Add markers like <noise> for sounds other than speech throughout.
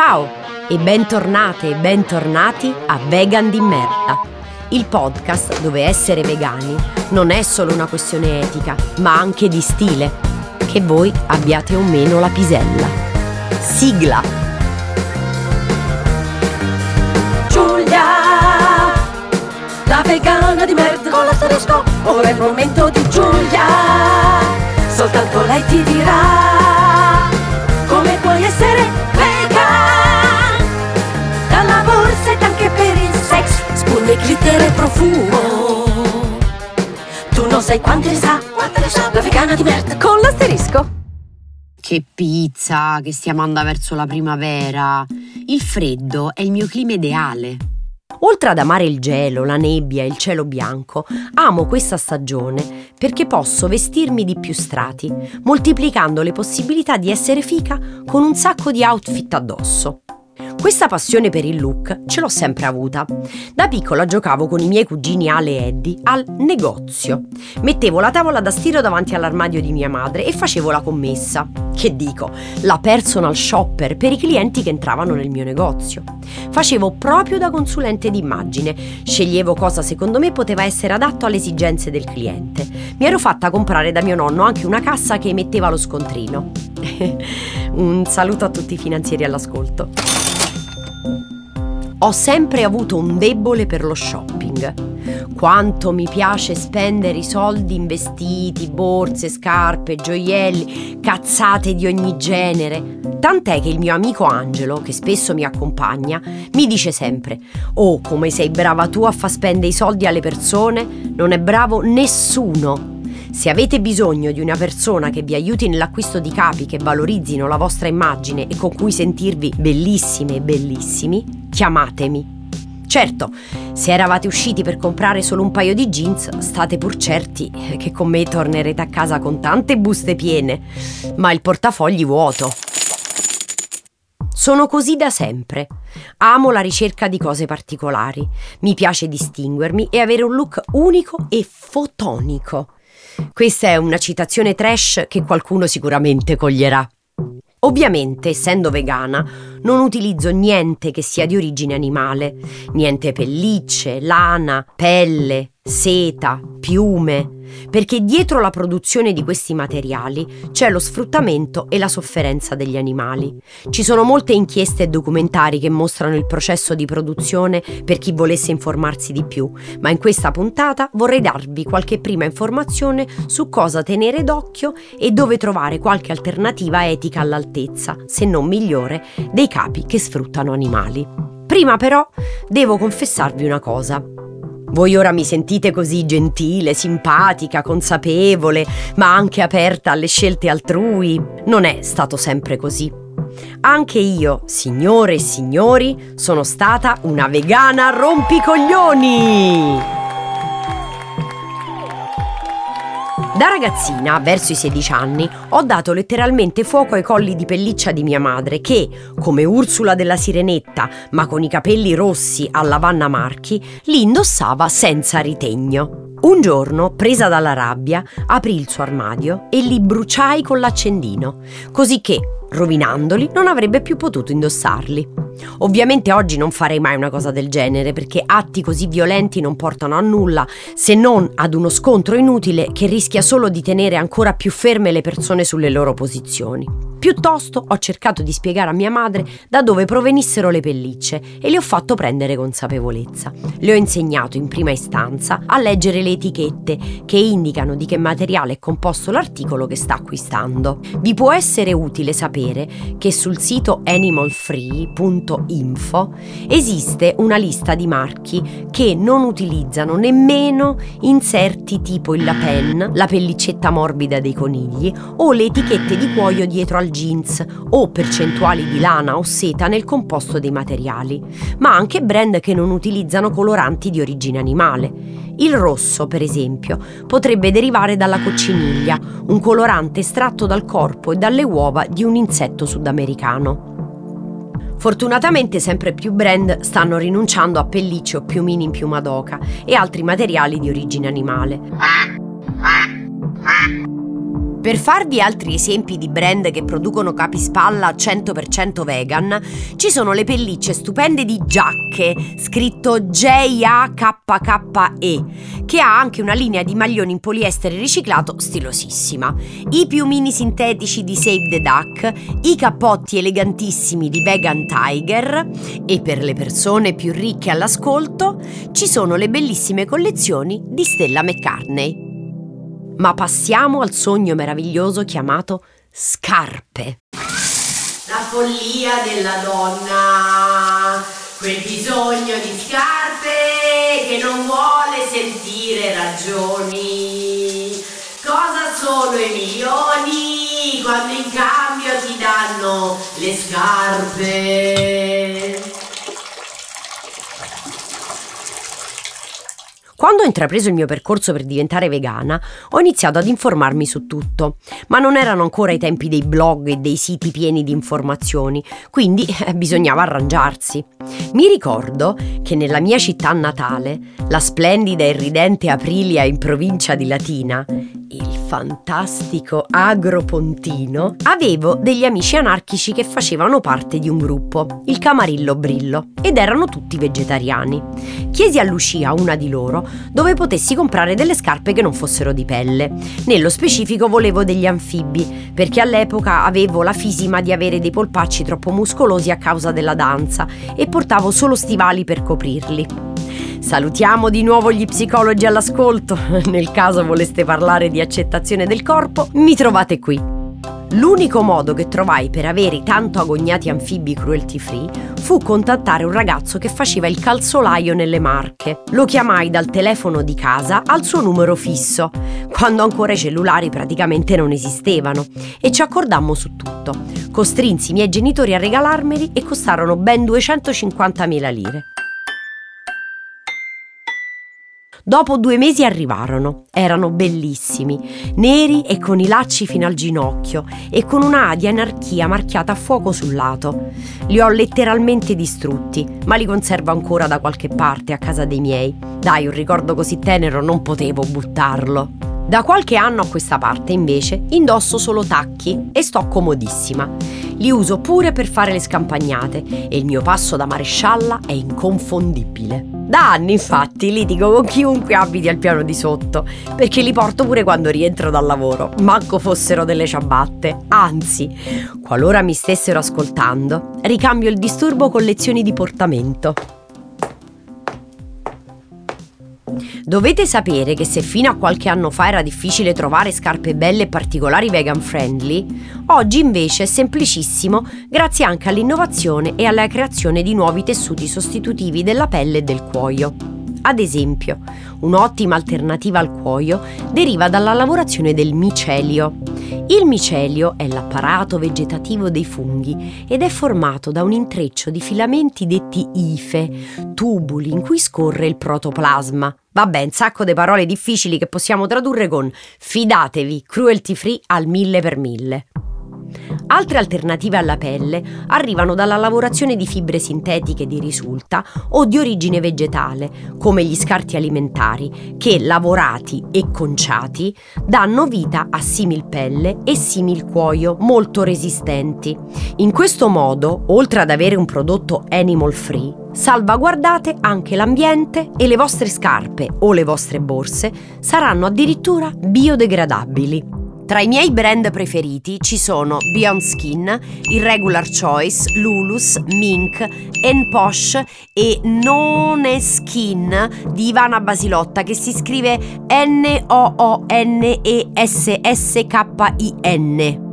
Ciao e bentornate e bentornati a Vegan di merda, il podcast dove essere vegani non è solo una questione etica, ma anche di stile. Che voi abbiate o meno la pisella. Sigla! Giulia, la vegana di merda con l'asterisco, ora è il momento di Giulia, soltanto lei ti dirà profumo, tu non sai quante ne sa, quante ne sa, la vegana di merda con l'asterisco. Che pizza, che stiamo andando verso la primavera. Il freddo è il mio clima ideale. Oltre ad amare il gelo, la nebbia e il cielo bianco, amo questa stagione perché posso vestirmi di più strati, moltiplicando le possibilità di essere fica con un sacco di outfit addosso. Questa passione per il look ce l'ho sempre avuta. Da piccola giocavo con i miei cugini Ale e Eddie al negozio. Mettevo la tavola da stiro davanti all'armadio di mia madre e facevo la commessa. Che dico, la personal shopper per i clienti che entravano nel mio negozio. Facevo proprio da consulente d'immagine, sceglievo cosa secondo me poteva essere adatto alle esigenze del cliente. Mi ero fatta comprare da mio nonno anche una cassa che emetteva lo scontrino. <laughs> un saluto a tutti i finanzieri all'ascolto. Ho sempre avuto un debole per lo shopping. Quanto mi piace spendere i soldi in vestiti, borse, scarpe, gioielli, cazzate di ogni genere. Tant'è che il mio amico Angelo, che spesso mi accompagna, mi dice sempre: Oh, come sei brava tu a far spendere i soldi alle persone, non è bravo nessuno. Se avete bisogno di una persona che vi aiuti nell'acquisto di capi che valorizzino la vostra immagine e con cui sentirvi bellissime e bellissimi, chiamatemi. Certo, se eravate usciti per comprare solo un paio di jeans, state pur certi che con me tornerete a casa con tante buste piene, ma il portafogli vuoto. Sono così da sempre. Amo la ricerca di cose particolari. Mi piace distinguermi e avere un look unico e fotonico. Questa è una citazione trash che qualcuno sicuramente coglierà. Ovviamente, essendo vegana, non utilizzo niente che sia di origine animale, niente pellicce, lana, pelle, seta, piume, perché dietro la produzione di questi materiali c'è lo sfruttamento e la sofferenza degli animali. Ci sono molte inchieste e documentari che mostrano il processo di produzione per chi volesse informarsi di più, ma in questa puntata vorrei darvi qualche prima informazione su cosa tenere d'occhio e dove trovare qualche alternativa etica all'altezza, se non migliore, dei capi che sfruttano animali. Prima però devo confessarvi una cosa. Voi ora mi sentite così gentile, simpatica, consapevole, ma anche aperta alle scelte altrui. Non è stato sempre così. Anche io, signore e signori, sono stata una vegana rompicoglioni! Da ragazzina, verso i 16 anni, ho dato letteralmente fuoco ai colli di pelliccia di mia madre che, come Ursula della Sirenetta, ma con i capelli rossi alla Vanna Marchi, li indossava senza ritegno. Un giorno, presa dalla rabbia, aprì il suo armadio e li bruciai con l'accendino, così che, rovinandoli, non avrebbe più potuto indossarli. Ovviamente oggi non farei mai una cosa del genere perché atti così violenti non portano a nulla se non ad uno scontro inutile che rischia solo di tenere ancora più ferme le persone sulle loro posizioni. Piuttosto ho cercato di spiegare a mia madre da dove provenissero le pellicce e le ho fatto prendere consapevolezza. Le ho insegnato in prima istanza a leggere le etichette che indicano di che materiale è composto l'articolo che sta acquistando. Vi può essere utile sapere che sul sito animalfree.info esiste una lista di marchi che non utilizzano nemmeno inserti tipo il La Pen, la pellicetta morbida dei conigli o le etichette di cuoio dietro al jeans o percentuali di lana o seta nel composto dei materiali, ma anche brand che non utilizzano coloranti di origine animale. Il rosso, per esempio, potrebbe derivare dalla cocciniglia, un colorante estratto dal corpo e dalle uova di un insetto sudamericano. Fortunatamente sempre più brand stanno rinunciando a pellicce o piumini in piuma d'oca e altri materiali di origine animale. Per farvi altri esempi di brand che producono capispalla 100% vegan, ci sono le pellicce stupende di Giacche, scritto J-A-K-K-E, che ha anche una linea di maglioni in poliestere riciclato stilosissima, i piumini sintetici di Save the Duck, i cappotti elegantissimi di Vegan Tiger e per le persone più ricche all'ascolto ci sono le bellissime collezioni di Stella McCartney. Ma passiamo al sogno meraviglioso chiamato scarpe. La follia della donna, quel bisogno di scarpe che non vuole sentire ragioni. Cosa sono i milioni quando in cambio ti danno le scarpe? Quando ho intrapreso il mio percorso per diventare vegana, ho iniziato ad informarmi su tutto, ma non erano ancora i tempi dei blog e dei siti pieni di informazioni, quindi eh, bisognava arrangiarsi. Mi ricordo che nella mia città natale, la splendida e ridente Aprilia in provincia di Latina, il fantastico Agropontino, avevo degli amici anarchici che facevano parte di un gruppo, il Camarillo Brillo, ed erano tutti vegetariani. Chiesi a Lucia, una di loro, dove potessi comprare delle scarpe che non fossero di pelle. Nello specifico volevo degli anfibi, perché all'epoca avevo la fisima di avere dei polpacci troppo muscolosi a causa della danza e portavo solo stivali per coprirli. Salutiamo di nuovo gli psicologi all'ascolto. <laughs> Nel caso voleste parlare di accettazione del corpo, mi trovate qui. L'unico modo che trovai per avere i tanto agognati anfibi cruelty free fu contattare un ragazzo che faceva il calzolaio nelle Marche. Lo chiamai dal telefono di casa al suo numero fisso, quando ancora i cellulari praticamente non esistevano, e ci accordammo su tutto. Costrinsi i miei genitori a regalarmeli e costarono ben 250.000 lire. Dopo due mesi arrivarono. Erano bellissimi, neri e con i lacci fino al ginocchio e con una A di anarchia marchiata a fuoco sul lato. Li ho letteralmente distrutti, ma li conservo ancora da qualche parte a casa dei miei. Dai, un ricordo così tenero non potevo buttarlo. Da qualche anno a questa parte, invece, indosso solo tacchi e sto comodissima. Li uso pure per fare le scampagnate e il mio passo da marescialla è inconfondibile. Da anni infatti litigo con chiunque abiti al piano di sotto, perché li porto pure quando rientro dal lavoro, manco fossero delle ciabatte. Anzi, qualora mi stessero ascoltando, ricambio il disturbo con lezioni di portamento. Dovete sapere che se fino a qualche anno fa era difficile trovare scarpe belle e particolari vegan friendly, oggi invece è semplicissimo grazie anche all'innovazione e alla creazione di nuovi tessuti sostitutivi della pelle e del cuoio. Ad esempio, un'ottima alternativa al cuoio deriva dalla lavorazione del micelio. Il micelio è l'apparato vegetativo dei funghi ed è formato da un intreccio di filamenti detti ife, tubuli in cui scorre il protoplasma. Vabbè, un sacco di parole difficili che possiamo tradurre con fidatevi, cruelty free al mille per mille. Altre alternative alla pelle arrivano dalla lavorazione di fibre sintetiche di risulta o di origine vegetale, come gli scarti alimentari, che lavorati e conciati danno vita a similpelle e similcuoio molto resistenti. In questo modo, oltre ad avere un prodotto animal free, salvaguardate anche l'ambiente e le vostre scarpe o le vostre borse saranno addirittura biodegradabili. Tra i miei brand preferiti ci sono Beyond Skin, Irregular Choice, Lulus, Mink, N-Posh e None Skin di Ivana Basilotta che si scrive N-O-O-N-E-S-S-K-I-N.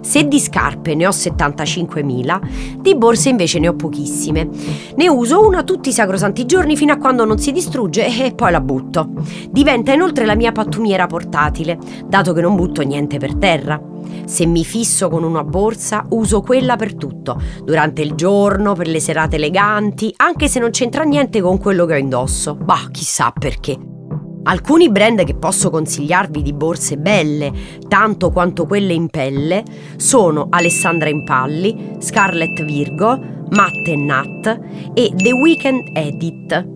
Se di scarpe ne ho 75.000, di borse invece ne ho pochissime. Ne uso una tutti i sacrosanti giorni fino a quando non si distrugge e poi la butto. Diventa inoltre la mia pattumiera portatile, dato che non butto niente per terra. Se mi fisso con una borsa, uso quella per tutto, durante il giorno, per le serate eleganti, anche se non c'entra niente con quello che ho indosso. Bah, chissà perché. Alcuni brand che posso consigliarvi di borse belle, tanto quanto quelle in pelle, sono Alessandra Impalli, Scarlett Virgo, Matte Nat e The Weekend Edit.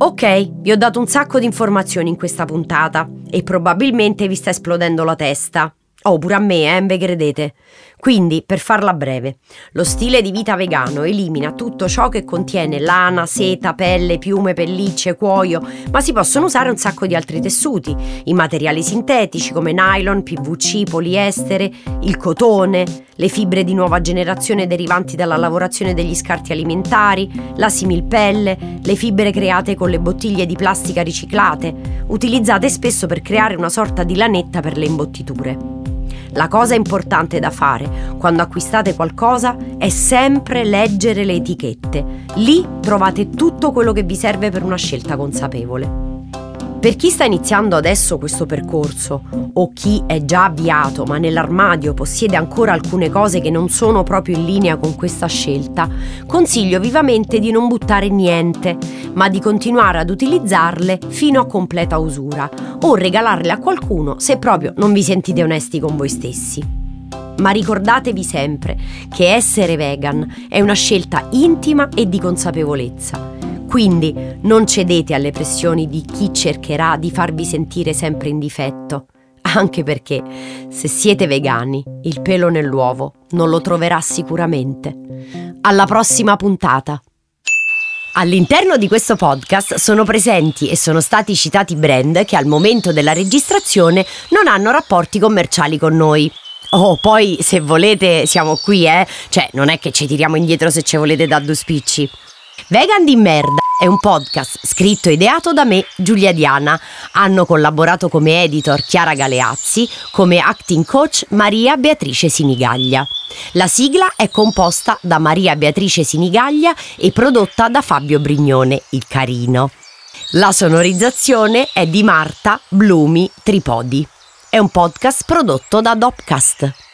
Ok, vi ho dato un sacco di informazioni in questa puntata e probabilmente vi sta esplodendo la testa. Oh, pure a me, eh, ve credete. Quindi, per farla breve, lo stile di vita vegano elimina tutto ciò che contiene lana, seta, pelle, piume, pellicce, cuoio, ma si possono usare un sacco di altri tessuti, i materiali sintetici come nylon, PVC, poliestere, il cotone, le fibre di nuova generazione derivanti dalla lavorazione degli scarti alimentari, la similpelle, le fibre create con le bottiglie di plastica riciclate, utilizzate spesso per creare una sorta di lanetta per le imbottiture. La cosa importante da fare quando acquistate qualcosa è sempre leggere le etichette. Lì trovate tutto quello che vi serve per una scelta consapevole. Per chi sta iniziando adesso questo percorso o chi è già avviato ma nell'armadio possiede ancora alcune cose che non sono proprio in linea con questa scelta, consiglio vivamente di non buttare niente, ma di continuare ad utilizzarle fino a completa usura o regalarle a qualcuno se proprio non vi sentite onesti con voi stessi. Ma ricordatevi sempre che essere vegan è una scelta intima e di consapevolezza quindi non cedete alle pressioni di chi cercherà di farvi sentire sempre in difetto, anche perché se siete vegani il pelo nell'uovo non lo troverà sicuramente. Alla prossima puntata! All'interno di questo podcast sono presenti e sono stati citati brand che al momento della registrazione non hanno rapporti commerciali con noi. Oh, poi se volete siamo qui, eh? Cioè, non è che ci tiriamo indietro se ci volete da due spicci. Vegan di merda è un podcast scritto e ideato da me, Giulia Diana. Hanno collaborato come editor Chiara Galeazzi, come acting coach Maria Beatrice Sinigaglia. La sigla è composta da Maria Beatrice Sinigaglia e prodotta da Fabio Brignone, il carino. La sonorizzazione è di Marta Blumi Tripodi. È un podcast prodotto da Dopcast.